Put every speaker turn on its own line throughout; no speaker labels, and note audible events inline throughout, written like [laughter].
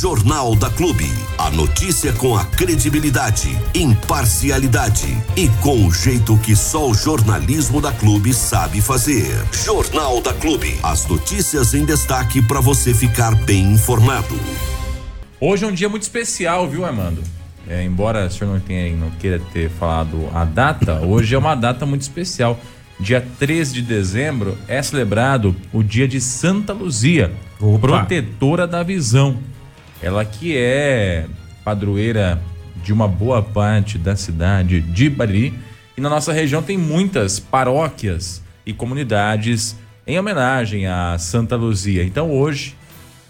Jornal da Clube. A notícia com a credibilidade, imparcialidade e com o jeito que só o jornalismo da Clube sabe fazer. Jornal da Clube. As notícias em destaque para você ficar bem informado.
Hoje é um dia muito especial, viu, Armando? É, embora o senhor não, tenha, não queira ter falado a data, hoje é uma data muito especial. Dia 13 de dezembro é celebrado o dia de Santa Luzia, Opa. protetora da visão. Ela que é padroeira de uma boa parte da cidade de Bariri. E na nossa região tem muitas paróquias e comunidades em homenagem a Santa Luzia. Então hoje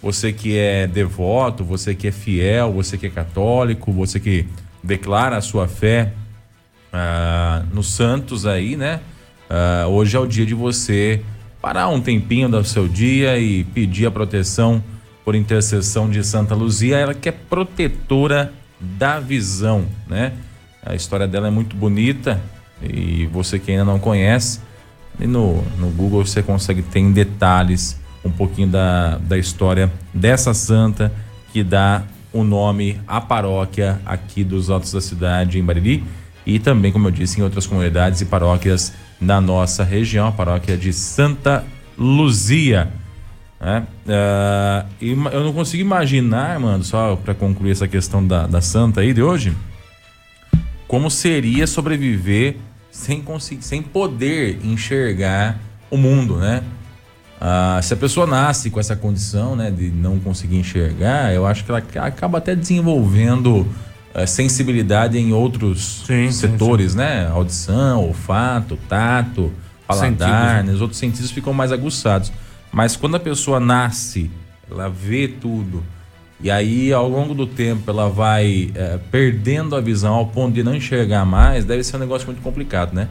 você que é devoto, você que é fiel, você que é católico, você que declara a sua fé ah, nos santos aí, né? Ah, hoje é o dia de você parar um tempinho do seu dia e pedir a proteção por intercessão de Santa Luzia, ela que é protetora da visão, né? A história dela é muito bonita e você que ainda não conhece, no, no Google você consegue ter em detalhes um pouquinho da, da história dessa santa que dá o nome à paróquia aqui dos Altos da Cidade, em Bariri, e também, como eu disse, em outras comunidades e paróquias na nossa região, a paróquia de Santa Luzia. Né? Uh, e eu não consigo imaginar, mano, só para concluir essa questão da, da santa aí de hoje, como seria sobreviver sem conseguir, sem poder enxergar o mundo, né? Ah, se a pessoa nasce com essa condição, né, de não conseguir enxergar, eu acho que ela acaba até desenvolvendo eh, sensibilidade em outros sim, setores, sim, sim. né? Audição, olfato, tato, paladar, né? os outros sentidos ficam mais aguçados. Mas quando a pessoa nasce, ela vê tudo, e aí ao longo do tempo ela vai eh, perdendo a visão ao ponto de não enxergar mais, deve ser um negócio muito complicado, né?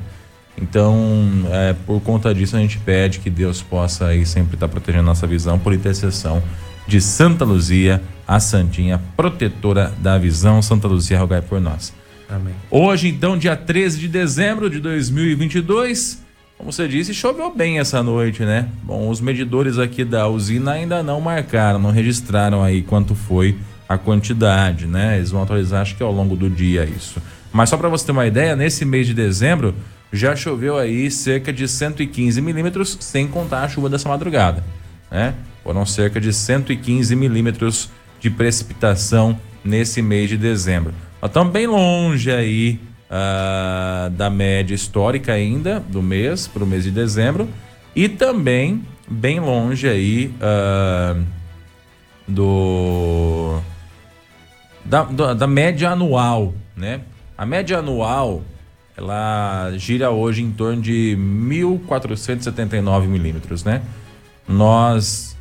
Então, é, por conta disso, a gente pede que Deus possa aí sempre estar tá protegendo nossa visão por intercessão de Santa Luzia, a Santinha, protetora da visão. Santa Luzia, rogai por nós. Amém. Hoje, então, dia 13 de dezembro de 2022, como você disse, choveu bem essa noite, né? Bom, os medidores aqui da usina ainda não marcaram, não registraram aí quanto foi a quantidade, né? Eles vão atualizar, acho que ao longo do dia isso. Mas só para você ter uma ideia, nesse mês de dezembro, já choveu aí cerca de 115 milímetros, sem contar a chuva dessa madrugada. Né? Foram cerca de 115 milímetros de precipitação nesse mês de dezembro. Nós estamos bem longe aí uh, da média histórica ainda do mês para o mês de dezembro e também bem longe aí uh, do da, da média anual, né? A média anual ela gira hoje em torno de 1.479 milímetros, né? Nós,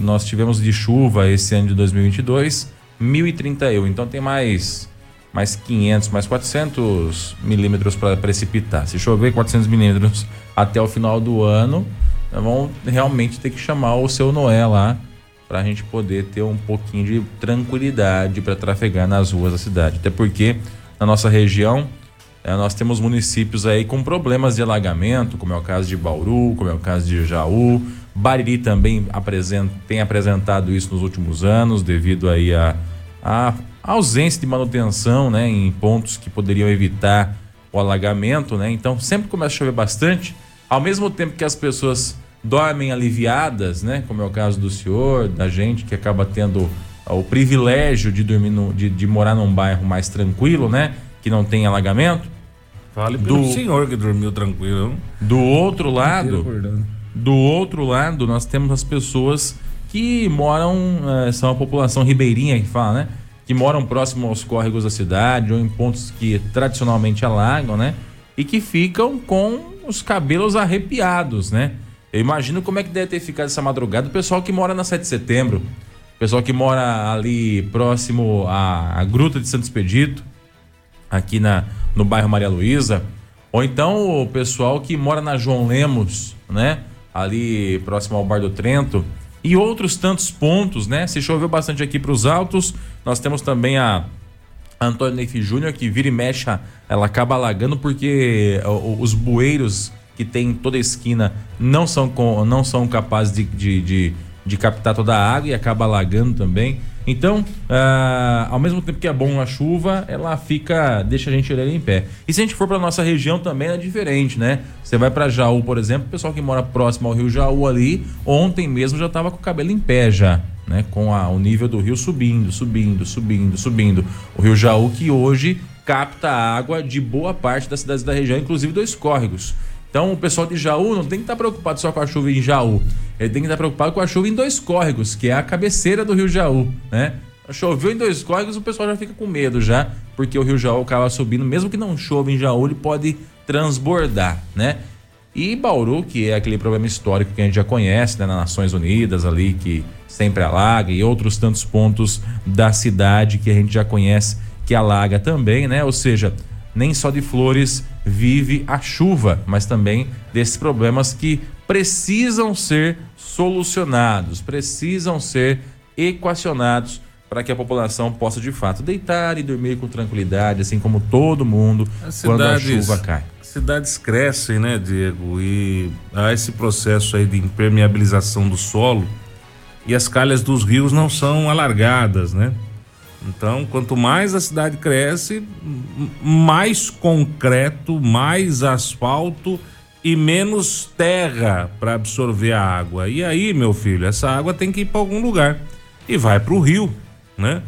nós tivemos de chuva esse ano de 2022 1.031, então tem mais mais 500, mais 400 milímetros para precipitar. Se chover 400 milímetros até o final do ano, vamos realmente ter que chamar o seu Noé lá para a gente poder ter um pouquinho de tranquilidade para trafegar nas ruas da cidade. Até porque na nossa região é, nós temos municípios aí com problemas de alagamento, como é o caso de Bauru, como é o caso de Jaú. Bariri também apresenta, tem apresentado isso nos últimos anos, devido aí a, a ausência de manutenção né, em pontos que poderiam evitar o alagamento. Né? Então, sempre começa a chover bastante, ao mesmo tempo que as pessoas dormem aliviadas, né? como é o caso do senhor, da gente que acaba tendo o privilégio de dormir no, de, de morar num bairro mais tranquilo, né? Que não tem alagamento.
Fale pelo do, senhor que dormiu tranquilo.
Do outro lado, do outro lado, nós temos as pessoas que moram, é, são a população ribeirinha que fala, né? Que moram próximo aos córregos da cidade ou em pontos que tradicionalmente alagam, né? E que ficam com os cabelos arrepiados, né? Eu imagino como é que deve ter ficado essa madrugada o pessoal que mora na 7 de setembro, o pessoal que mora ali próximo à, à Gruta de Santo Expedito, aqui na, no bairro Maria Luísa, ou então o pessoal que mora na João Lemos, né? Ali próximo ao Bar do Trento e outros tantos pontos, né? Se choveu bastante aqui para os altos, nós temos também a Antônio Neif Júnior que vira e mexe, ela acaba alagando porque os bueiros que tem em toda a esquina não são, não são capazes de, de, de, de captar toda a água e acaba alagando também. Então, ah, ao mesmo tempo que é bom a chuva, ela fica, deixa a gente ali em pé. E se a gente for para nossa região também é diferente, né? Você vai para Jaú, por exemplo, o pessoal que mora próximo ao Rio Jaú ali, ontem mesmo já estava com o cabelo em pé já, né? Com a, o nível do rio subindo, subindo, subindo, subindo. O Rio Jaú que hoje capta água de boa parte das cidades da região, inclusive dois córregos. Então o pessoal de Jaú não tem que estar preocupado só com a chuva em Jaú. Ele tem que estar preocupado com a chuva em dois córregos, que é a cabeceira do Rio Jaú, né? Choveu em dois córregos, o pessoal já fica com medo já, porque o Rio Jaú acaba subindo, mesmo que não chova em Jaú, ele pode transbordar, né? E Bauru, que é aquele problema histórico que a gente já conhece, né, nas Nações Unidas ali, que sempre alaga, e outros tantos pontos da cidade que a gente já conhece que alaga também, né? Ou seja, nem só de flores vive a chuva, mas também desses problemas que precisam ser solucionados, precisam ser equacionados para que a população possa de fato deitar e dormir com tranquilidade, assim como todo mundo quando a chuva cai.
Cidades crescem, né, Diego? E há esse processo aí de impermeabilização do solo e as calhas dos rios não são alargadas, né? Então, quanto mais a cidade cresce, mais concreto, mais asfalto e menos terra para absorver a água. E aí, meu filho, essa água tem que ir para algum lugar e vai para o rio, né?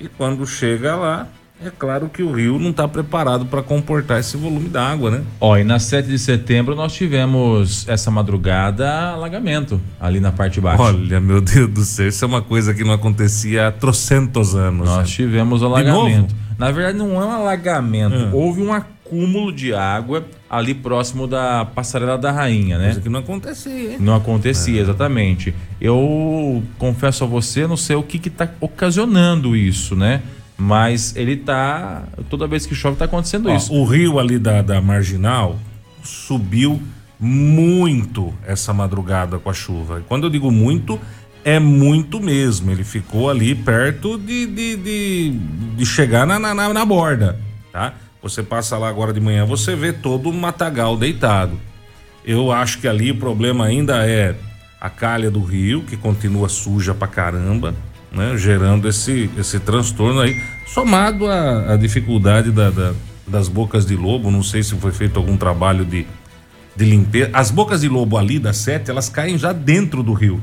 E quando chega lá, é claro que o rio não está preparado para comportar esse volume d'água, né?
Ó, e na 7 de setembro nós tivemos essa madrugada alagamento ali na parte baixa.
Olha, meu Deus do céu, isso é uma coisa que não acontecia há trocentos anos.
Nós
né?
tivemos alagamento. Na verdade, não é um alagamento,
Ah.
houve um acúmulo de água ali próximo da Passarela da Rainha, né?
Coisa que não acontecia, hein?
Não acontecia, exatamente. Eu confesso a você, não sei o que está ocasionando isso, né? Mas ele tá. Toda vez que chove, tá acontecendo
Ó,
isso.
o rio ali da, da Marginal subiu muito essa madrugada com a chuva. Quando eu digo muito, é muito mesmo. Ele ficou ali perto de, de, de, de chegar na, na, na- na borda, tá? Você passa lá agora de manhã, você vê todo o matagal deitado. Eu acho que ali o problema ainda é a calha do rio, que continua suja pra caramba, né? Gerando esse, esse transtorno aí, somado à, à dificuldade da- da- das bocas de lobo. Não sei se foi feito algum trabalho de, de limpeza. As bocas de lobo ali da sete, elas caem já dentro do rio.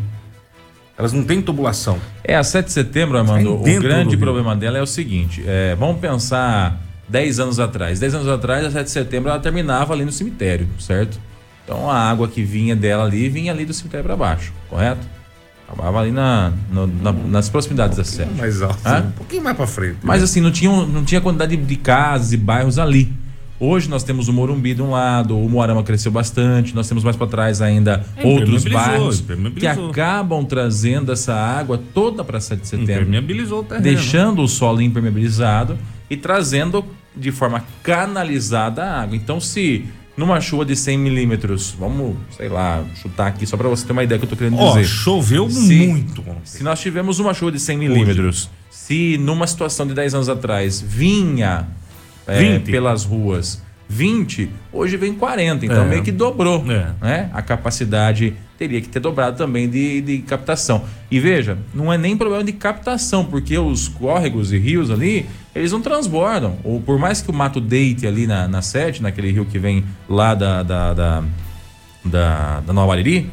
Elas não têm tubulação.
É, a 7 de setembro, Armando, o grande problema dela é o seguinte: é, vamos pensar 10 anos atrás. 10 anos atrás, a 7 de setembro, ela terminava ali no cemitério, certo? Então a água que vinha dela ali, vinha ali do cemitério para baixo, correto? Acabava ali na, no- na- nas proximidades da sete.
Mais alto, um pouquinho mais pra frente.
Mas
né?
assim, não tinha, não tinha quantidade de, de casas e bairros ali. Hoje nós temos o Morumbi de um lado, o Moarama cresceu bastante, nós temos mais para trás ainda
É,
outros bairros que acabam trazendo essa água toda para 7 de setembro,
Impermeabilizou o terreno.
deixando o solo impermeabilizado e trazendo de forma canalizada a água. Então, se numa chuva de 100 milímetros, vamos, sei lá, chutar aqui só para você ter uma ideia do que eu tô querendo
Ó,
dizer.
choveu
Se-
muito.
Se nós tivemos uma chuva de 100 milímetros, se numa situação de 10 anos atrás vinha é,
20.
pelas ruas 20, hoje vem 40. Então
É.
meio que dobrou.
É.
Né? A capacidade teria que ter dobrado também de, de captação. E veja, não é nem problema de captação, porque os córregos e rios ali, eles não transbordam. Ou por mais que o mato deite ali na, na sete, naquele rio que vem lá da, da, da, da, da Nova Ariri,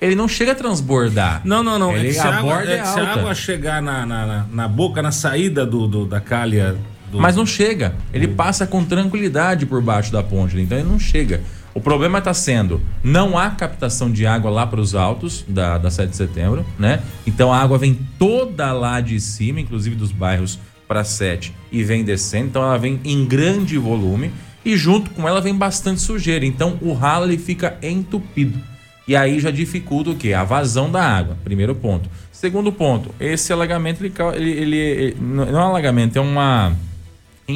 ele não chega a transbordar.
Não, não, não. É
Ele,
que se
a
água, é
é
se a água chegar na, na, na, na boca, na saída do, do- da calha. Do...
Mas não chega. Ele passa com tranquilidade por baixo da ponte, né? então ele não chega. O problema está sendo, não há captação de água lá para os altos da, da 7 de setembro, né? Então a água vem toda lá de cima, inclusive dos bairros para 7, e vem descendo. Então ela vem em grande volume e junto com ela vem bastante sujeira. Então o ralo ele fica entupido. E aí já dificulta o quê? A vazão da água. Primeiro ponto. Segundo ponto, esse alagamento ele, ele, ele- ele- não é um alagamento, é uma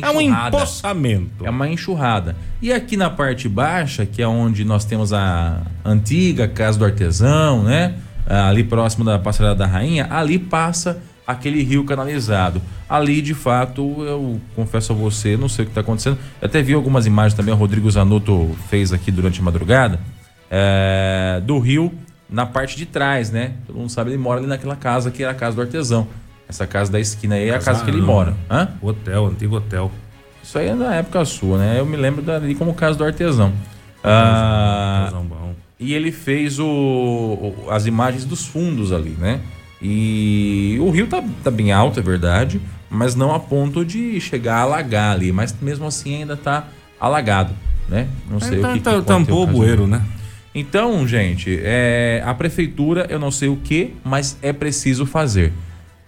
É um
enxurrada.
empoçamento.
É uma enxurrada. E aqui na parte baixa, que é onde nós temos a antiga Casa do Artesão, né? Ah, Ali próximo da Passarela da Rainha, ali passa aquele rio canalizado. Ali, de fato, eu confesso a você, não sei o que está acontecendo. Eu até vi algumas imagens também, o Rodrigo Zanotto fez aqui durante a madrugada, é, do rio na parte de trás, né? Todo mundo sabe, ele mora ali naquela casa que era a Casa do Artesão. Essa casa da esquina aí é a casa que ele mora. Hã?
Hotel, antigo hotel.
Isso aí é da época sua, né? Eu me lembro dali como casa do artesão. Ah,
bom.
e ele fez o, o- as imagens dos fundos ali, né? E o rio tá, tá bem alto, é verdade, mas não a ponto de chegar a alagar ali. Mas mesmo assim ainda tá alagado, né? Não sei
Tá-
o que, que
tá-
ter
tampou o
ocasionado.
bueiro, né?
Então, gente, é, a prefeitura, eu não sei o que, mas é preciso fazer.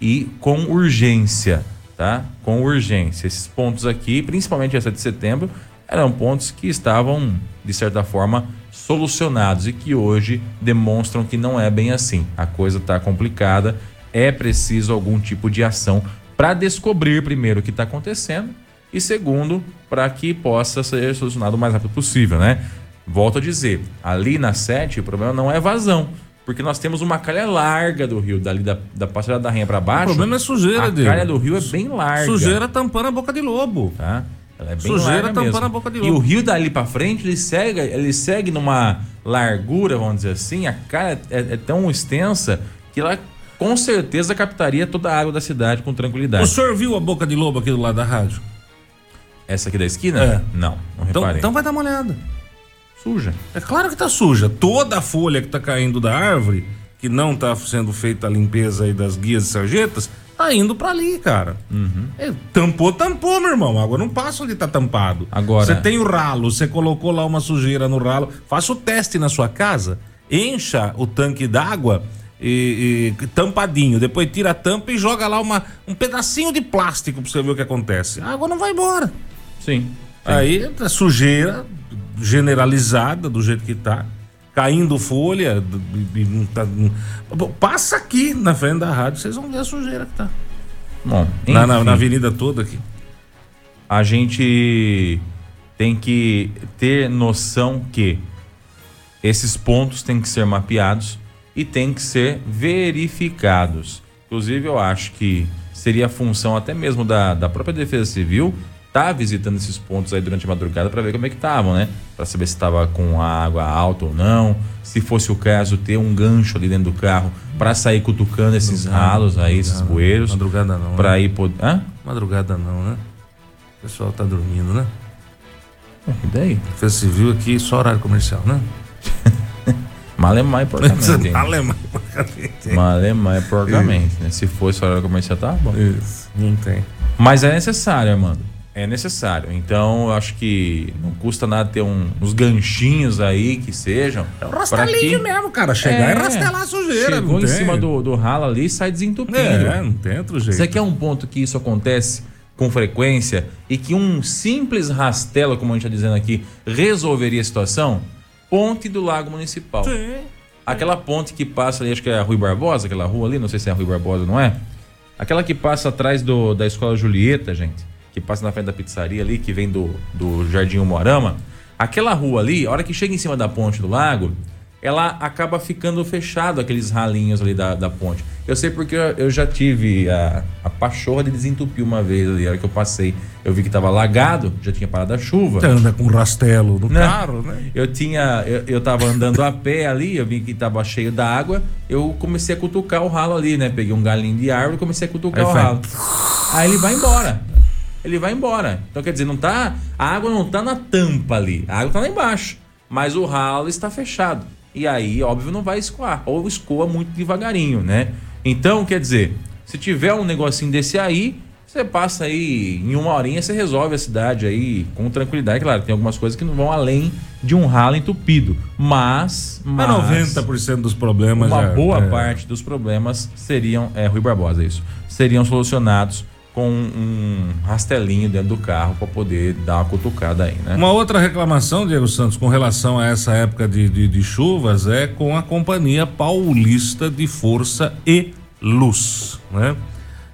E com urgência, tá? Com urgência. Esses pontos aqui, principalmente essa de setembro, eram pontos que estavam, de certa forma, solucionados e que hoje demonstram que não é bem assim. A coisa está complicada, é preciso algum tipo de ação para descobrir primeiro o que está acontecendo e segundo, para que possa ser solucionado o mais rápido possível, né? Volto a dizer, ali na 7 o problema não é vazão, porque nós temos uma calha larga do rio, dali da, da Passeira da Rainha para baixo.
O problema é sujeira
A
dele.
calha do rio é bem larga.
Sujeira tampando a boca de lobo.
Tá? Ela é bem
Sujeira
larga
tampando
mesmo.
a boca de
E
lobo.
o rio dali para frente, ele segue, ele segue numa largura, vamos dizer assim, a calha é, é tão extensa que ela com certeza captaria toda a água da cidade com tranquilidade.
O senhor viu a boca de lobo aqui do lado da rádio?
Essa aqui da esquina?
É.
Não, não
Então,
reparei.
então vai dar uma olhada.
Suja.
É claro que tá suja. Toda a folha que tá caindo da árvore, que não tá sendo feita a limpeza aí das guias e sarjetas, tá indo pra ali, cara.
Uhum.
É, tampou, tampou, meu irmão. Água não passa onde tá tampado.
Agora-
Você tem o ralo, você colocou lá uma sujeira no ralo. Faça o teste na sua casa, encha o tanque d'água e, e tampadinho. Depois tira a tampa e joga lá uma, um pedacinho de plástico pra você ver o que acontece. A água não vai embora.
Sim.
Aí a sujeira generalizada do jeito que tá, caindo folha, tá- passa aqui na frente da rádio, vocês vão ver a sujeira que tá.
Bom,
Na, na- na avenida toda aqui.
a gente tem que ter noção que esses pontos têm que ser mapeados e têm que ser verificados. Inclusive, eu acho que seria função até mesmo da, da própria Defesa Civil estar visitando esses pontos aí durante a madrugada para ver como é que estavam, né? Para saber se estava com a água alta ou não. Se fosse o caso, ter um gancho ali dentro do carro para sair cutucando esses ralos aí, esses bueiros.
Madrugada não.
Para
né?
ir poder. Hã?
Madrugada não, né? O pessoal tá dormindo, né?
E daí?
Defesa Civil aqui só horário comercial, né? [laughs]
Malemar e porcamente. [laughs] hein?
Alemão.
Malemar e porcamente, né? Se fosse horário comercial, tá bom.
Isso, não tem.
Mas é necessário, Armando. É necessário. Então, eu acho que não custa nada ter um- uns ganchinhos aí que sejam.
É
pra
rastelinho
que-
mesmo, cara. Chegar e rastelar a sujeira.
Chegou em
tem.
cima do, do ralo ali e sai desentupindo.
É, não tem outro jeito.
Você quer um ponto que isso acontece com frequência e que um simples rastelo, como a gente está dizendo aqui, resolveria a situação? Ponte do Lago Municipal.
Sim.
Aquela ponte que passa ali, acho que é a Rui Barbosa, aquela rua ali, não sei se é a Rui Barbosa, não é? Aquela que passa atrás do, da Escola Julieta, gente, que passa na frente da pizzaria ali, que vem do, do Jardim Moarama. Aquela rua ali, a hora que chega em cima da ponte do lago, ela acaba ficando fechado, aqueles ralinhos ali da, da ponte. Eu sei porque eu, eu já tive a, a pachorra de desentupir uma vez ali, a hora que eu passei. Eu vi que tava alagado, já tinha parado a chuva.
Você anda com rastelo no
Né?
carro, né?
Eu tinha. Eu, eu tava andando a pé ali, eu vi que tava cheio da água. Eu comecei a cutucar o ralo ali, né? Peguei um galinho de árvore e comecei a cutucar
Aí
o
foi.
ralo. Aí ele vai embora. Ele vai embora. Então quer dizer, não tá. A água não tá na tampa ali. A água tá lá embaixo. Mas o ralo está fechado. E aí, óbvio, não vai escoar. Ou escoa muito devagarinho, né? Então, quer dizer, se tiver um negocinho desse aí, você passa aí, em uma horinha você resolve a cidade aí com tranquilidade. Claro, tem algumas coisas que não vão além de um ralo entupido. Mas.
Mas
mas
90% dos problemas
uma
já-
boa
é.
parte dos problemas seriam. É, Rui Barbosa, isso. Seriam solucionados com um rastelinho dentro do carro para poder dar uma cutucada aí, né?
Uma outra reclamação, Diego Santos, com relação a essa época de, de, de chuvas é com a Companhia Paulista de Força e Luz, né?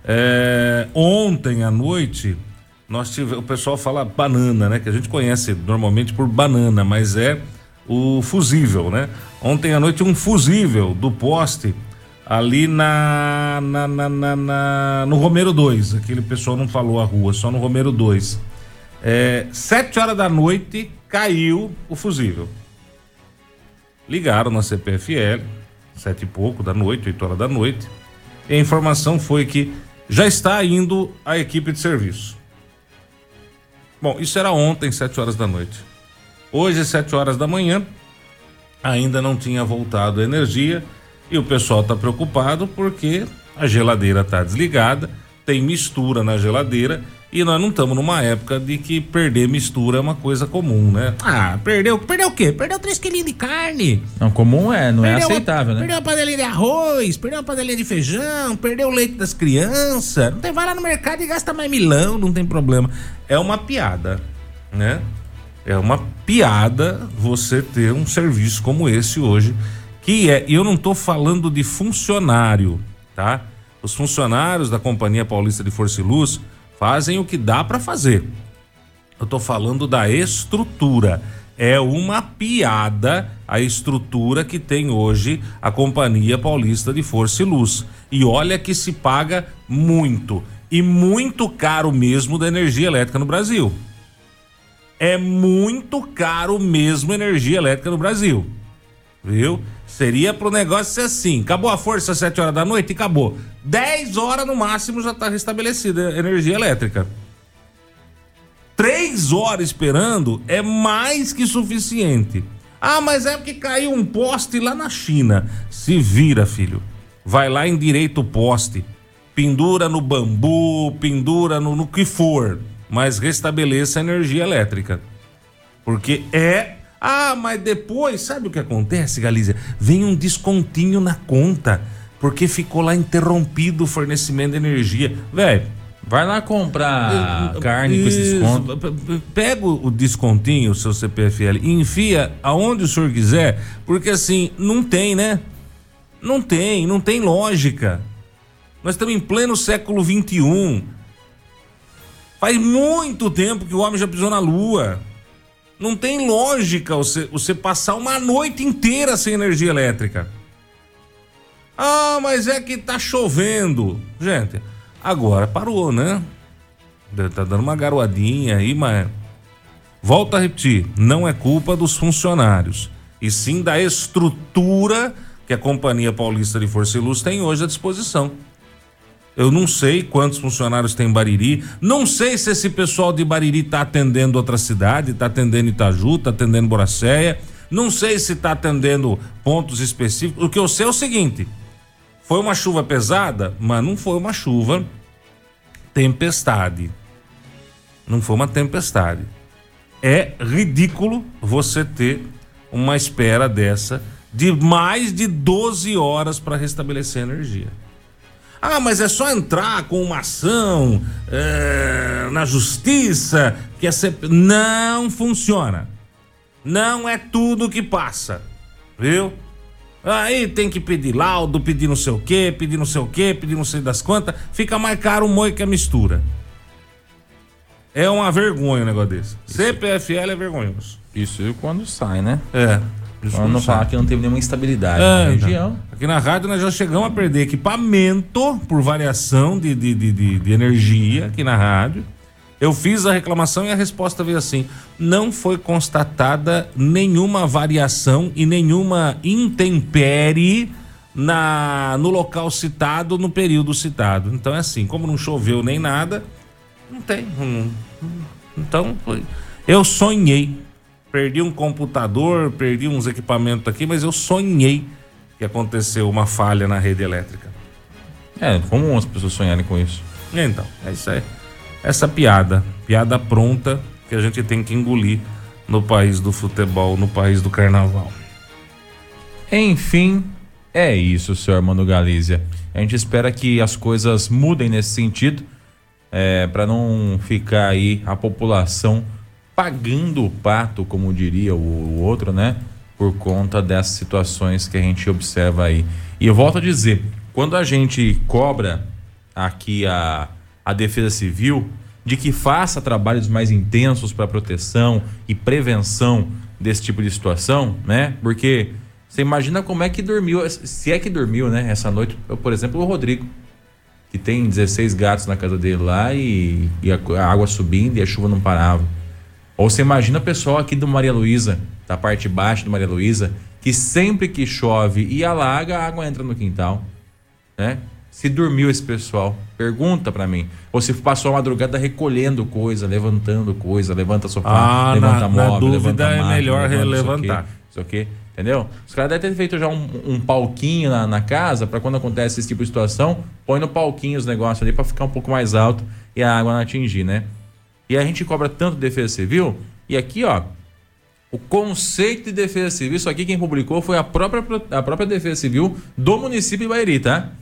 É, ontem à noite, nós tivemos, o pessoal fala banana, né? Que a gente conhece normalmente por banana, mas é o fusível, né? Ontem à noite um fusível do poste ali na, na, na, na- no Romero 2, aquele pessoal não falou a rua, só no Romero 2. É, sete horas da noite caiu o fusível. Ligaram na CPFL, sete e pouco da noite, oito horas da noite. E a informação foi que já está indo a equipe de serviço. Bom, isso era ontem, 7 horas da noite. Hoje, 7 horas da manhã, ainda não tinha voltado a energia e o pessoal está preocupado porque a geladeira está desligada, tem mistura na geladeira e nós não estamos numa época de que perder mistura é uma coisa comum, né? Ah, perdeu, perdeu o quê? Perdeu 3 quilinhos de carne.
Não, comum é, não é
Perdeu uma-
aceitável, né?
Perdeu uma panelinha de arroz, perdeu uma panelinha de feijão, perdeu o leite das crianças. Não tem, vai lá no mercado e gasta mais milão, não tem problema. É uma piada, né? É uma piada você ter um serviço como esse hoje, que é, eu não tô falando de funcionário, tá? Os funcionários da Companhia Paulista de Força e Luz fazem o que dá para fazer. Eu tô falando da estrutura. É uma piada a estrutura que tem hoje a Companhia Paulista de Força e Luz. E olha que se paga muito. E muito caro mesmo da energia elétrica no Brasil. É muito caro mesmo energia elétrica no Brasil. Viu? Seria pro negócio ser assim: acabou a força às 7 horas da noite? Acabou. 10 horas no máximo já tá restabelecida a energia elétrica. Três horas esperando é mais que suficiente. Ah, mas é porque caiu um poste lá na China. Se vira, filho. Vai lá em direito o poste. Pendura no bambu, pendura no, no que for. Mas restabeleça a energia elétrica. Porque é. Ah, mas depois, sabe o que acontece, Galícia? Vem um descontinho na conta. Porque ficou lá interrompido o fornecimento de energia. Velho,
Vai lá comprar carne com esse desconto.
Pega o descontinho, o seu CPFL, e enfia aonde o senhor quiser, porque assim, não tem, né? Não tem, não tem lógica. Nós estamos em pleno século XXI. Faz muito tempo que o homem já pisou na lua. Não tem lógica você, você passar uma noite inteira sem energia elétrica. Ah, mas é que tá chovendo. Gente, agora parou, né? Tá dando uma garoadinha aí, mas. Volto a repetir: não é culpa dos funcionários, e sim da estrutura que a Companhia Paulista de Força e Luz tem hoje à disposição. Eu não sei quantos funcionários tem em Bariri, não sei se esse pessoal de Bariri está atendendo outra cidade, está atendendo Itaju, está atendendo Boracéia, não sei se está atendendo pontos específicos. O que eu sei é o seguinte: foi uma chuva pesada, mas não foi uma chuva tempestade. Não foi uma tempestade. É ridículo você ter uma espera dessa de mais de 12 horas para restabelecer a energia. Ah, mas é só entrar com uma ação é, na justiça que é ser... não funciona. Não é tudo que passa, viu? Aí tem que pedir laudo, pedir não sei o quê, pedir não sei o quê, pedir não sei das quantas. Fica mais caro o moio que a mistura. É uma vergonha um negócio desse. CPFL é vergonhoso.
Isso quando sai, né?
É.
Pra não falar que não teve nenhuma estabilidade
É,
na
então.
região.
Aqui na rádio nós já chegamos a perder equipamento por variação de, de, de, de- de energia aqui na rádio. Eu fiz a reclamação e a resposta veio assim: não foi constatada nenhuma variação e nenhuma intempérie na, no local citado, no período citado. Então é assim, como não choveu nem nada, não tem. não- então, foi. eu sonhei. Perdi um computador, perdi uns equipamentos aqui, mas eu sonhei que aconteceu uma falha na rede elétrica.
É, comum as pessoas sonharem com isso.
Então, é isso aí. Essa piada, piada pronta que a gente tem que engolir no país do futebol, no país do carnaval.
Enfim, é isso, senhor Armando Galícia. A gente espera que as coisas mudem nesse sentido, é, para não ficar aí a população pagando o pato, como diria o, o outro, né? Por conta dessas situações que a gente observa aí. E eu volto a dizer, quando a gente cobra aqui a, a Defesa Civil de que faça trabalhos mais intensos para proteção e prevenção desse tipo de situação, né? Porque você imagina como é que dormiu, se é que dormiu, né? Essa noite, eu, por exemplo, o Rodrigo, que tem 16 gatos na casa dele lá e, e a, a água subindo e a chuva não parava. Ou você imagina o pessoal aqui do Maria Luísa, da parte baixa do Maria Luísa, que sempre que chove e alaga, a água entra no quintal, né? se dormiu esse pessoal. Pergunta para mim. Ou se passou a madrugada recolhendo coisa, levantando coisa, levanta sofá,
Ah,
levanta
na-
móvel,
na dúvida
levanta
é
máquina,
melhor
levanta isso
relevantar.
aqui, Isso aqui, entendeu? Os caras devem ter feito já um, um palquinho na, na casa para quando acontece esse tipo de situação, põe no palquinho os negócios ali para ficar um pouco mais alto e a água não atingir, né? E a gente cobra tanto defesa civil, e aqui, ó, o conceito de defesa civil, isso aqui quem publicou foi a própria, a própria defesa civil do município de Bairi, tá?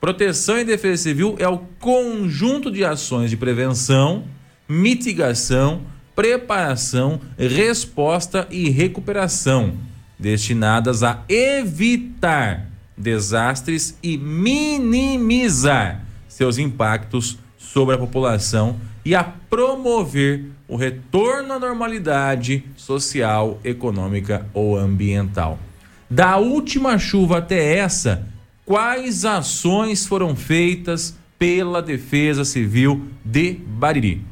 Proteção e defesa civil é o conjunto de ações de prevenção, mitigação, preparação, resposta e recuperação destinadas a evitar desastres e minimizar seus impactos sobre a população e a promover o retorno à normalidade social, econômica ou ambiental. Da última chuva até essa, quais ações foram feitas pela Defesa Civil de Bariri?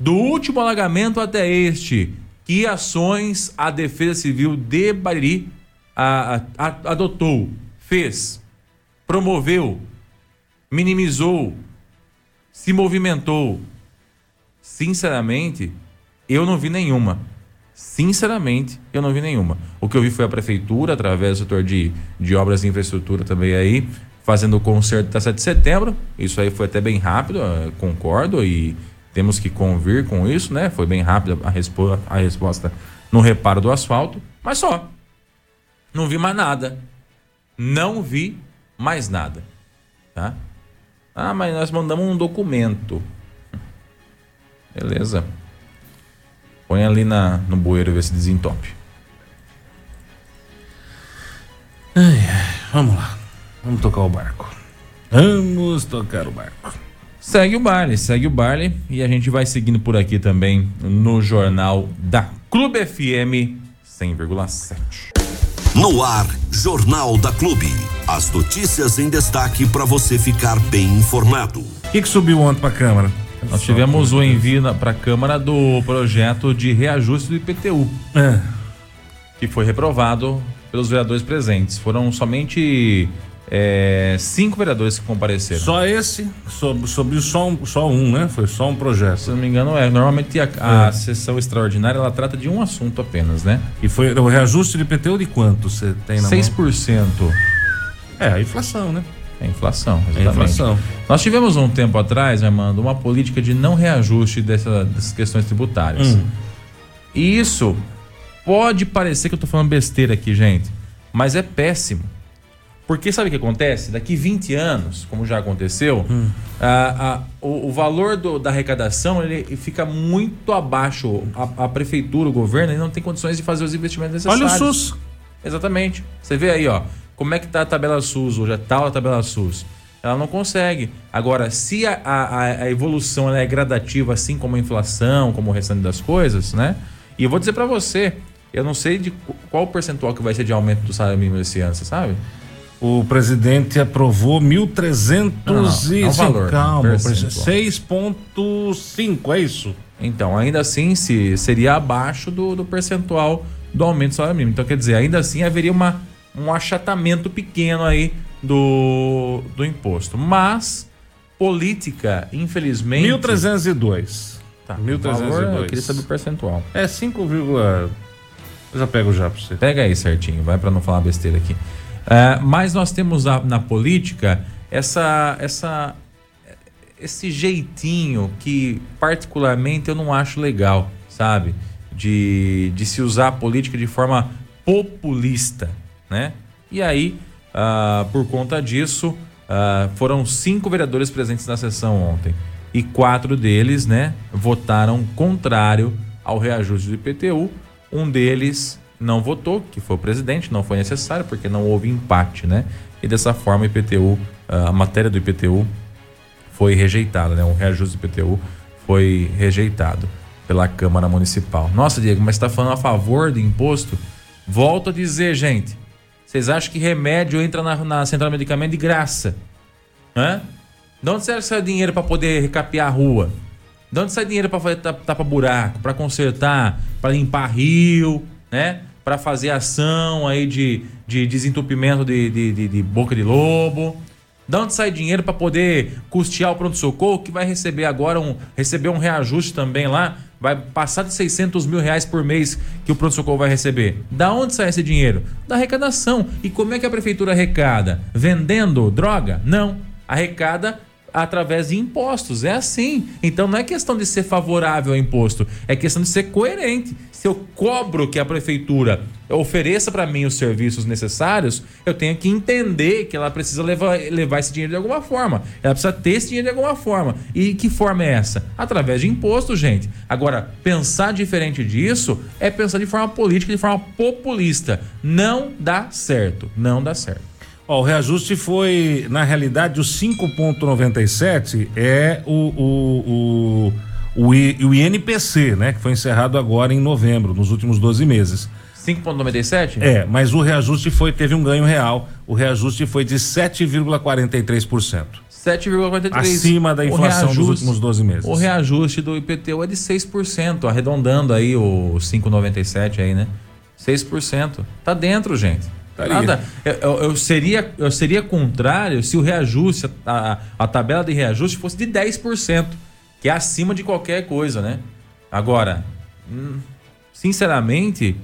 Do último alagamento até este, que ações a Defesa Civil de Bariri a- a- a- adotou, fez, promoveu, minimizou, se movimentou? Sinceramente, eu não vi nenhuma. Sinceramente, eu não vi nenhuma. O que eu vi foi a prefeitura, através do setor de, de obras e infraestrutura também aí, fazendo o concerto da 7 de setembro. Isso aí foi até bem rápido, eh, concordo, e temos que convir com isso, né? Foi bem rápida a, respo a resposta no reparo do asfalto, mas só. Não vi mais nada. Não vi mais nada. Tá? Ah, mas nós mandamos um documento. Beleza. Põe ali na, no bueiro ver se desentope.
Vamos lá. Vamos tocar o barco. Vamos tocar o barco.
Segue o baile, segue o baile. E a gente vai seguindo por aqui também no jornal da Clube FM 100,7.
No ar, Jornal da Clube. As notícias em destaque para você ficar bem informado.
O que, que subiu ontem pra Câmara?
Nós tivemos o envio para a Câmara do projeto de reajuste do IPTU.
É.
que foi reprovado pelos vereadores presentes. Foram somente é, cinco vereadores que compareceram.
Só esse, sob- subiu só um, só um, né? Foi só um
Se
projeto.
não me engano, é. Normalmente a, a
É.
sessão extraordinária ela trata de um assunto apenas, né?
E foi o reajuste de IPTU de quanto você tem na
6%
mão? É, a inflação, né?
é inflação.
É
Exatamente.
inflação.
Nós tivemos um tempo atrás, Armando, uma política de não reajuste dessa- dessas questões tributárias.
Hum.
E isso pode parecer que eu tô falando besteira aqui, gente, mas é péssimo. Porque sabe o que acontece? Daqui 20 anos, como já aconteceu,
Hum.
a- a- o, o valor do- da arrecadação ele fica muito abaixo. A, a prefeitura, o governo, ele não tem condições de fazer os investimentos
Olha
necessários.
o SUS.
Exatamente. Você vê aí, ó, como é que tá a tabela SUS, hoje é tal a tabela SUS. Ela não consegue. Agora, se a, a, a evolução é gradativa, assim como a inflação, como o restante das coisas, né? E eu vou dizer pra você, eu não sei de qu- qual percentual que vai ser de aumento do salário mínimo esse ano, você sabe?
O presidente aprovou 1.300
Não, não,
e...
não, valor,
Calma,
percentual.
6,5, é isso?
Então, ainda assim, se seria abaixo do, do percentual do aumento do salário mínimo. Então, quer dizer, ainda assim haveria uma, um achatamento pequeno aí do, do imposto. Mas, política, infelizmente.
1.302.
Tá,
1.302.
o valor, Eu queria saber o percentual.
É 5, eu já pego já pra você.
Pega aí certinho, vai para não falar besteira aqui. É, mas nós temos a- na política essa, essa, esse jeitinho que, particularmente, eu não acho legal, sabe? De, de se usar a política de forma populista, né? E aí, ah, por conta disso, ah, foram cinco vereadores presentes na sessão ontem. E quatro deles, né, votaram contrário ao reajuste do IPTU. Um deles não votou, que foi o presidente, não foi necessário, porque não houve empate, né? E dessa forma, o IPTU, ah, a matéria do IPTU foi rejeitada, né? Um reajuste do IPTU foi rejeitado pela Câmara Municipal. Nossa, Diego, mas está falando a favor do imposto? Volto a dizer, gente. Vocês acham que remédio entra na, na central de medicamento de graça? Hã? De onde sai sai dinheiro para poder recapear a rua? De onde sai dinheiro para fazer tapa, tapa buraco, para consertar, para limpar rio, né? Para fazer ação aí de, de desentupimento de, de, de- de boca de lobo. Da onde sai dinheiro para poder custear o pronto-socorro, que vai receber agora um, receber um reajuste também lá, vai passar de 600 mil reais por mês que o pronto-socorro vai receber. Da onde sai esse dinheiro? Da arrecadação. E como é que a prefeitura arrecada? Vendendo droga? Não. Arrecada através de impostos. É assim. Então não é questão de ser favorável ao imposto, é questão de ser coerente. Se eu cobro que a prefeitura ofereça para mim os serviços necessários, eu tenho que entender que ela precisa levar, levar esse dinheiro de alguma forma. Ela precisa ter esse dinheiro de alguma forma. E que forma é essa? Através de imposto, gente. Agora, pensar diferente disso é pensar de forma política, de forma populista. Não dá certo. Não dá certo.
Ó, o reajuste foi, na realidade, o 5,97 é o, o, o, o, INPC, né? Que foi encerrado agora em novembro, nos últimos 12 meses.
5,97?
É, mas o reajuste foi, teve um ganho real. O reajuste foi de 7,43%.
7,43%.
Acima da inflação dos últimos 12 meses.
O reajuste do IPTU é de 6%, arredondando aí o 5,97 aí, né? 6%. Tá dentro, gente. Nada. Eu, eu, seria, eu seria contrário se o reajuste, a, a tabela de reajuste fosse de 10%, que é acima de qualquer coisa, né? Agora, hum, sinceramente,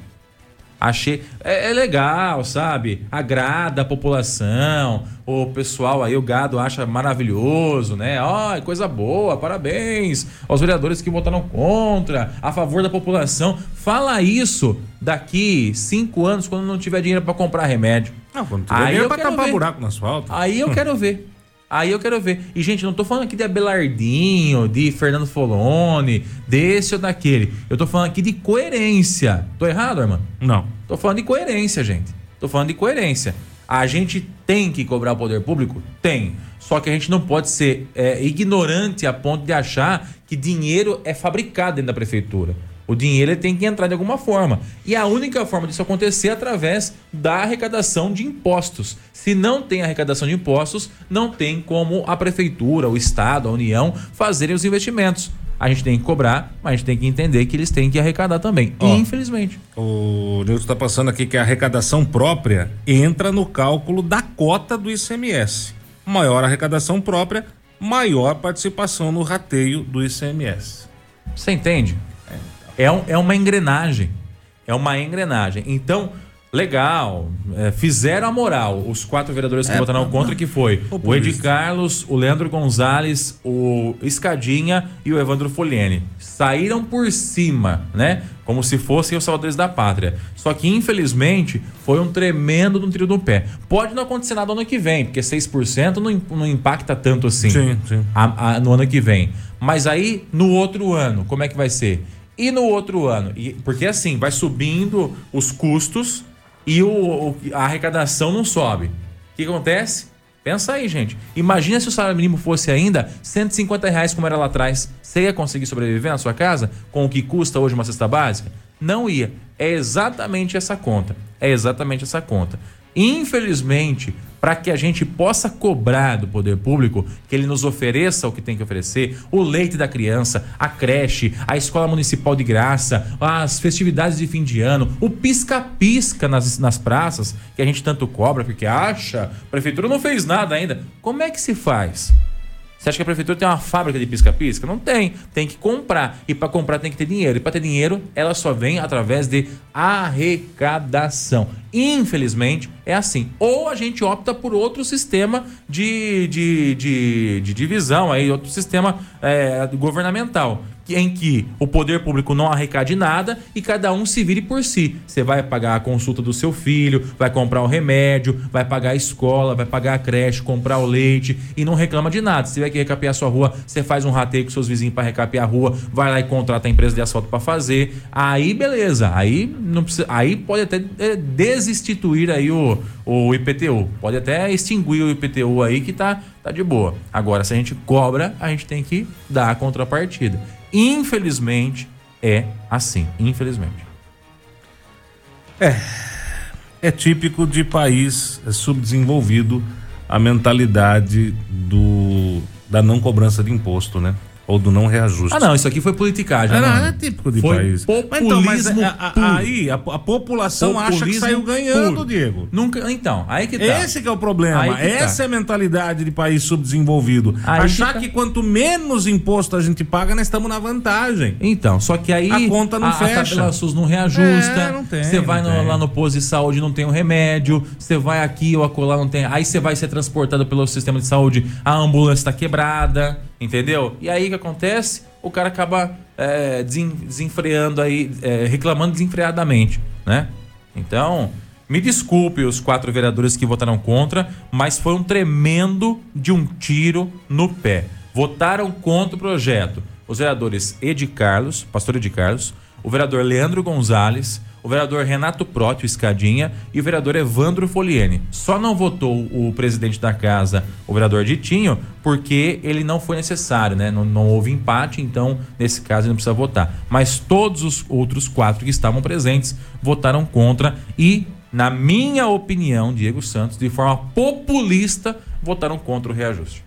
Achei. É, é, legal, sabe? Agrada a população. O pessoal aí, o gado acha maravilhoso, né? Ó, oh, coisa boa, parabéns aos vereadores que votaram contra, a favor da população. Fala isso daqui cinco anos, quando não tiver dinheiro para comprar remédio.
Não, quando tiver aí dinheiro pra tapar ver. buraco no asfalto.
Aí eu quero ver. Aí eu quero ver. E, gente, não tô falando aqui de Abelardinho, de Fernando Foloni, desse ou daquele. Eu tô falando aqui de coerência. Tô errado, irmão?
Não.
Tô falando de coerência, gente. Tô falando de coerência. A gente tem que cobrar o poder público? Tem. Só que a gente não pode ser é, ignorante a ponto de achar que dinheiro é fabricado dentro da prefeitura. O dinheiro tem que entrar de alguma forma. E a única forma disso acontecer é através da arrecadação de impostos. Se não tem arrecadação de impostos, não tem como a prefeitura, o Estado, a União fazerem os investimentos. A gente tem que cobrar, mas a gente tem que entender que eles têm que arrecadar também. Ó, infelizmente.
O Nilson está passando aqui que a arrecadação própria entra no cálculo da cota do ICMS. Maior arrecadação própria, maior participação no rateio do ICMS.
Você entende? É, um, é uma engrenagem. É uma engrenagem. Então, legal, é, fizeram a moral os quatro vereadores que é, votaram contra, que foi o Ed Carlos, o Leandro Gonzalez, o Escadinha e o Evandro Foliene. Saíram por cima, né? Como se fossem os salvadores da pátria. Só que, infelizmente, foi um tremendo de um tiro no pé. Pode não acontecer nada no ano que vem, porque 6% não, não impacta tanto assim
sim, sim.
A, a, no ano que vem. Mas aí, no outro ano, como é que vai ser? E no outro ano? E, porque assim, vai subindo os custos e o, o, a arrecadação não sobe. O que acontece? Pensa aí, gente. Imagina se o salário mínimo fosse ainda 150 reais como era lá atrás. Você ia conseguir sobreviver na sua casa com o que custa hoje uma cesta básica? Não ia. É exatamente essa conta. É exatamente essa conta. Infelizmente, para que a gente possa cobrar do poder público que ele nos ofereça o que tem que oferecer, o leite da criança, a creche, a escola municipal de graça, as festividades de fim de ano, o pisca-pisca nas, nas praças, que a gente tanto cobra porque acha, a prefeitura não fez nada ainda. Como é que se faz? Você acha que a prefeitura tem uma fábrica de pisca-pisca? Não tem. Tem que comprar. E para comprar tem que ter dinheiro. E para ter dinheiro, ela só vem através de arrecadação. Infelizmente, é assim. Ou a gente opta por outro sistema de, de, de, de divisão, aí, outro sistema é, governamental em que o poder público não arrecade nada e cada um se vire por si. Você vai pagar a consulta do seu filho, vai comprar o remédio, vai pagar a escola, vai pagar a creche, comprar o leite e não reclama de nada. Se tiver que recapear a sua rua, você faz um rateio com seus vizinhos para recapear a rua, vai lá e contrata a empresa de asfalto para fazer. Aí beleza, aí não precisa, aí pode até é, desinstituir aí o, o IPTU, pode até extinguir o IPTU aí que tá tá de boa. Agora se a gente cobra, a gente tem que dar a contrapartida. Infelizmente, é assim. Infelizmente.
É. É típico de país subdesenvolvido a mentalidade do, da não cobrança de imposto, né? Ou do não reajuste.
Ah, não, isso aqui foi politicagem.
É,
né,
não, é típico de
Foi
país.
populismo
Então, mas a-
puro.
aí a, a população acha que
Populismo
saiu ganhando,
puro.
Diego.
Nunca, então, aí que tá.
Esse que é o problema.
Que tá.
Essa é a mentalidade de país subdesenvolvido.
Aí
Achar
que
que,
tá.
quanto menos imposto a gente paga, nós estamos na vantagem.
Então, só que aí
A conta não
a,
fecha.
A tabela SUS não reajusta.
É, não tem,
Você vai no- lá no posto de saúde, não tem o remédio. Você vai aqui ou acolá, não tem. Aí você vai ser transportado pelo sistema de saúde, a ambulância está quebrada, entendeu? E aí o que acontece? O cara acaba é, desen- desenfreando aí, é, reclamando desenfreadamente, né? Então, me desculpe os quatro vereadores que votaram contra, mas foi um tremendo de um tiro no pé. Votaram contra o projeto. Os vereadores Edi Carlos, pastor Edi Carlos, o vereador Leandro Gonzalez, o vereador Renato Proti, o Escadinha, e o vereador Evandro Foliene. Só não votou o presidente da casa, o vereador Ditinho, porque ele não foi necessário, né? Não, não houve empate, então, nesse caso, ele não precisa votar. Mas todos os outros quatro que estavam presentes votaram contra e, na minha opinião, Diego Santos, de forma populista, votaram contra o reajuste.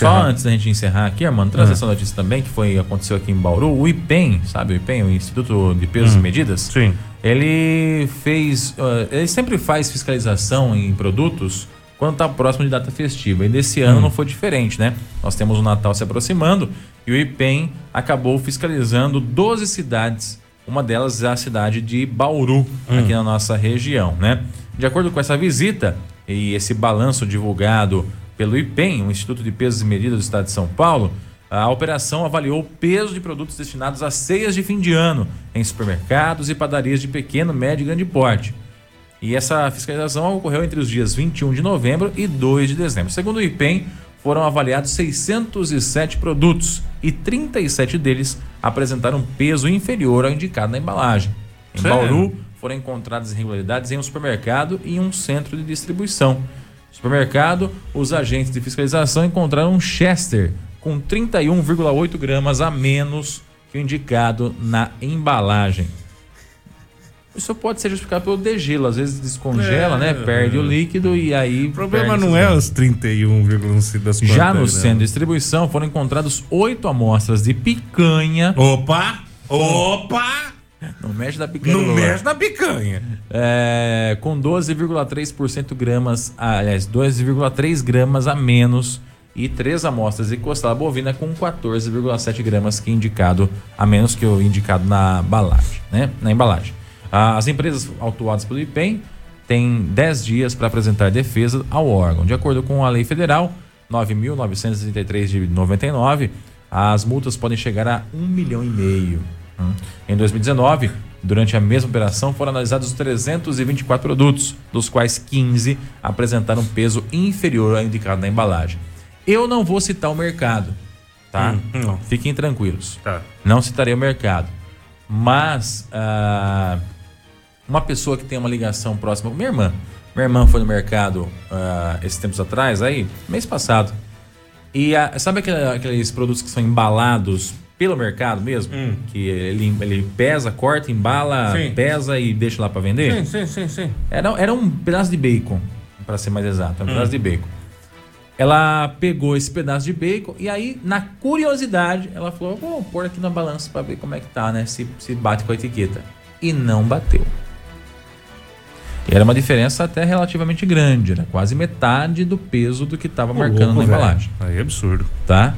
Vamos
Só
encerrar.
antes da gente encerrar aqui, Armando, trazer essa notícia também, que foi, aconteceu aqui em Bauru. O IPEM, sabe o IPEM, o Instituto de Pesos e Medidas?
Sim.
Ele fez. ah, ele sempre faz fiscalização em produtos quando está próximo de data festiva. E desse ano não foi diferente, né? Nós temos o Natal se aproximando e o IPEM acabou fiscalizando 12 cidades. Uma delas é a cidade de Bauru, aqui na nossa região, né? De acordo com essa visita e esse balanço divulgado pelo IPEM, o Instituto de Pesos e Medidas do Estado de São Paulo, a operação avaliou o peso de produtos destinados a ceias de fim de ano em supermercados e padarias de pequeno, médio e grande porte. E essa fiscalização ocorreu entre os dias 21 de novembro e 2 de dezembro. Segundo o IPEM, foram avaliados 607 produtos e 37 deles apresentaram peso inferior ao indicado na embalagem. Em? Bauru, foram encontradas irregularidades em um supermercado e em um centro de distribuição. Supermercado, os agentes de fiscalização encontraram um Chester com 31,8 gramas a menos que o indicado na embalagem. Isso pode ser justificado pelo degelo, às vezes descongela,
É,
né? Perde o líquido e aí.
O problema não é os 31, não sei das
Já no
né?
centro de distribuição foram encontrados oito amostras de picanha.
Opa! Opa!
Não mexe da picanha.
Não mexe na picanha.
É, com 12,3% gramas, aliás, 2,3 gramas a menos e três amostras de costela bovina com 14,7 gramas que indicado a menos que o indicado na embalagem, né? Na embalagem. As empresas autuadas pelo IPEM têm 10 dias para apresentar defesa ao órgão. De acordo com a lei federal 9.933 de 99, as multas podem chegar a 1 milhão e meio. Em 2019, durante a mesma operação, foram analisados 324 produtos, dos quais 15 apresentaram peso inferior ao indicado na embalagem. Eu não vou citar o mercado, tá?
Hum, não.
Fiquem tranquilos.
Tá.
Não citarei o mercado. Mas ah, uma pessoa que tem uma ligação próxima. Minha irmã. Minha irmã foi no mercado ah, esses tempos atrás, aí, mês passado. E ah, sabe aqueles produtos que são embalados pelo mercado mesmo? Que ele, ele pesa, corta, embala,
Sim.
pesa e deixa lá para vender?
sim, sim, sim.
Era, era um pedaço de bacon, para ser mais exato, um pedaço de bacon. Ela pegou esse pedaço de bacon e aí, na curiosidade, ela falou: vou pôr aqui na balança para ver como é que tá, né? Se, se bate com a etiqueta. E não bateu. E era uma diferença até relativamente grande, era quase metade do peso do que estava marcando
Louco,
na embalagem
Aí é absurdo.
tá?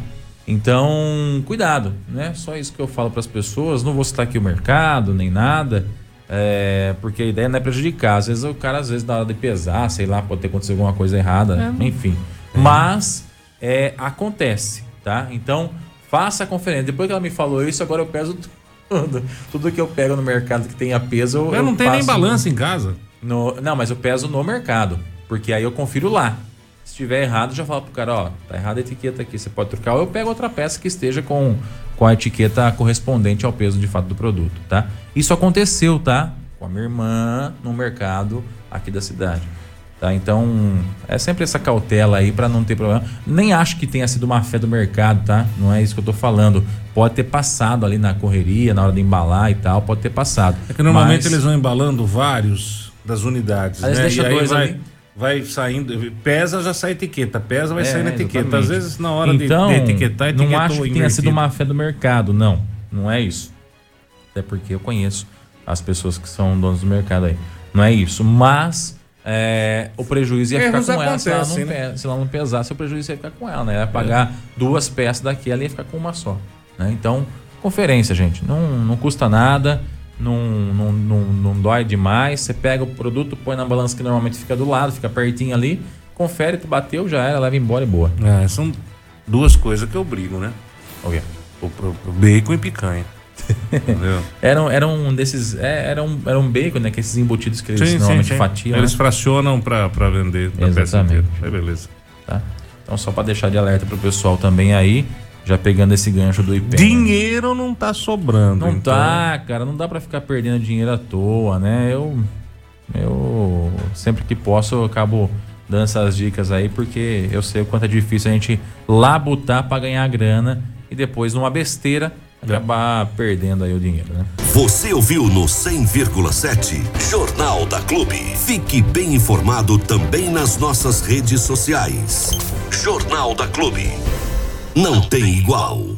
Então, cuidado, né? Só isso que eu falo para as pessoas. Não vou citar aqui o mercado nem nada, é, porque a ideia não é prejudicar. Às vezes o cara, às vezes, na hora de pesar, sei lá, pode ter acontecido alguma coisa errada, enfim. Mas é, acontece, tá? Então, faça a conferência. Depois que ela me falou isso, agora eu peso [laughs] tudo. Tudo que eu pego no mercado que tenha peso. Eu,
Eu não tem nem balança em casa.
no- não, mas eu peso no mercado. Porque aí eu confiro lá. Se tiver errado, já falo pro cara, ó, tá errada a etiqueta aqui, você pode trocar. Ou eu pego outra peça que esteja com, com a etiqueta correspondente ao peso de fato do produto, tá? Isso aconteceu, tá? com a minha irmã no mercado aqui da cidade. Tá? Então, é sempre essa cautela aí para não ter problema. Nem acho que tenha sido uma fé do mercado, tá? Não é isso que eu tô falando. Pode ter passado ali na correria, na hora de embalar e tal, pode ter passado.
É que normalmente Mas... eles vão embalando vários das unidades,
Às
né?
Deixa
e
dois
vai,
ali.
Vai saindo, pesa já sai etiqueta, pesa vai
É,
sair na etiqueta.
exatamente.
Às vezes na hora
então,
de, de etiquetar,
não acho que tenha sido uma fé do mercado, não. Não é isso. Até porque eu conheço as pessoas que são donos do mercado aí. Não é isso. Mas é, o prejuízo ia
Erros
ficar com ela se ela, não,
né?
se ela não pesasse, o prejuízo ia ficar com ela, né? Ela ia pagar duas peças daqui, ela ia ficar com uma só. né? Então, conferência, gente. Não, não custa nada, não, não, não, não dói demais. Você pega o produto, põe na balança que normalmente fica do lado, fica pertinho ali, confere, tu bateu, já era, leva embora e boa.
É, são duas coisas que eu brigo, né? O, o- o bacon e picanha. Entendeu? [laughs]
Era, um- era um desses. É, era, um, era um bacon, né? Que esses embutidos que eles normalmente fatiam.
Eles
né?
fracionam pra, pra vender peça
Exatamente.
inteira. Aí beleza.
Tá? Então, só pra deixar de alerta pro pessoal também aí, já pegando esse gancho do IP.
Dinheiro não tá sobrando.
Não
então-
tá, cara, não dá pra ficar perdendo dinheiro à toa, né? Eu, eu sempre que posso eu acabo dando essas dicas aí, porque eu sei o quanto é difícil a gente labutar pra ganhar grana e depois, numa besteira, acabar perdendo aí o dinheiro, né?
Você ouviu no 100,7 Jornal da Clube. Fique bem informado também nas nossas redes sociais. Jornal da Clube. Não tem igual.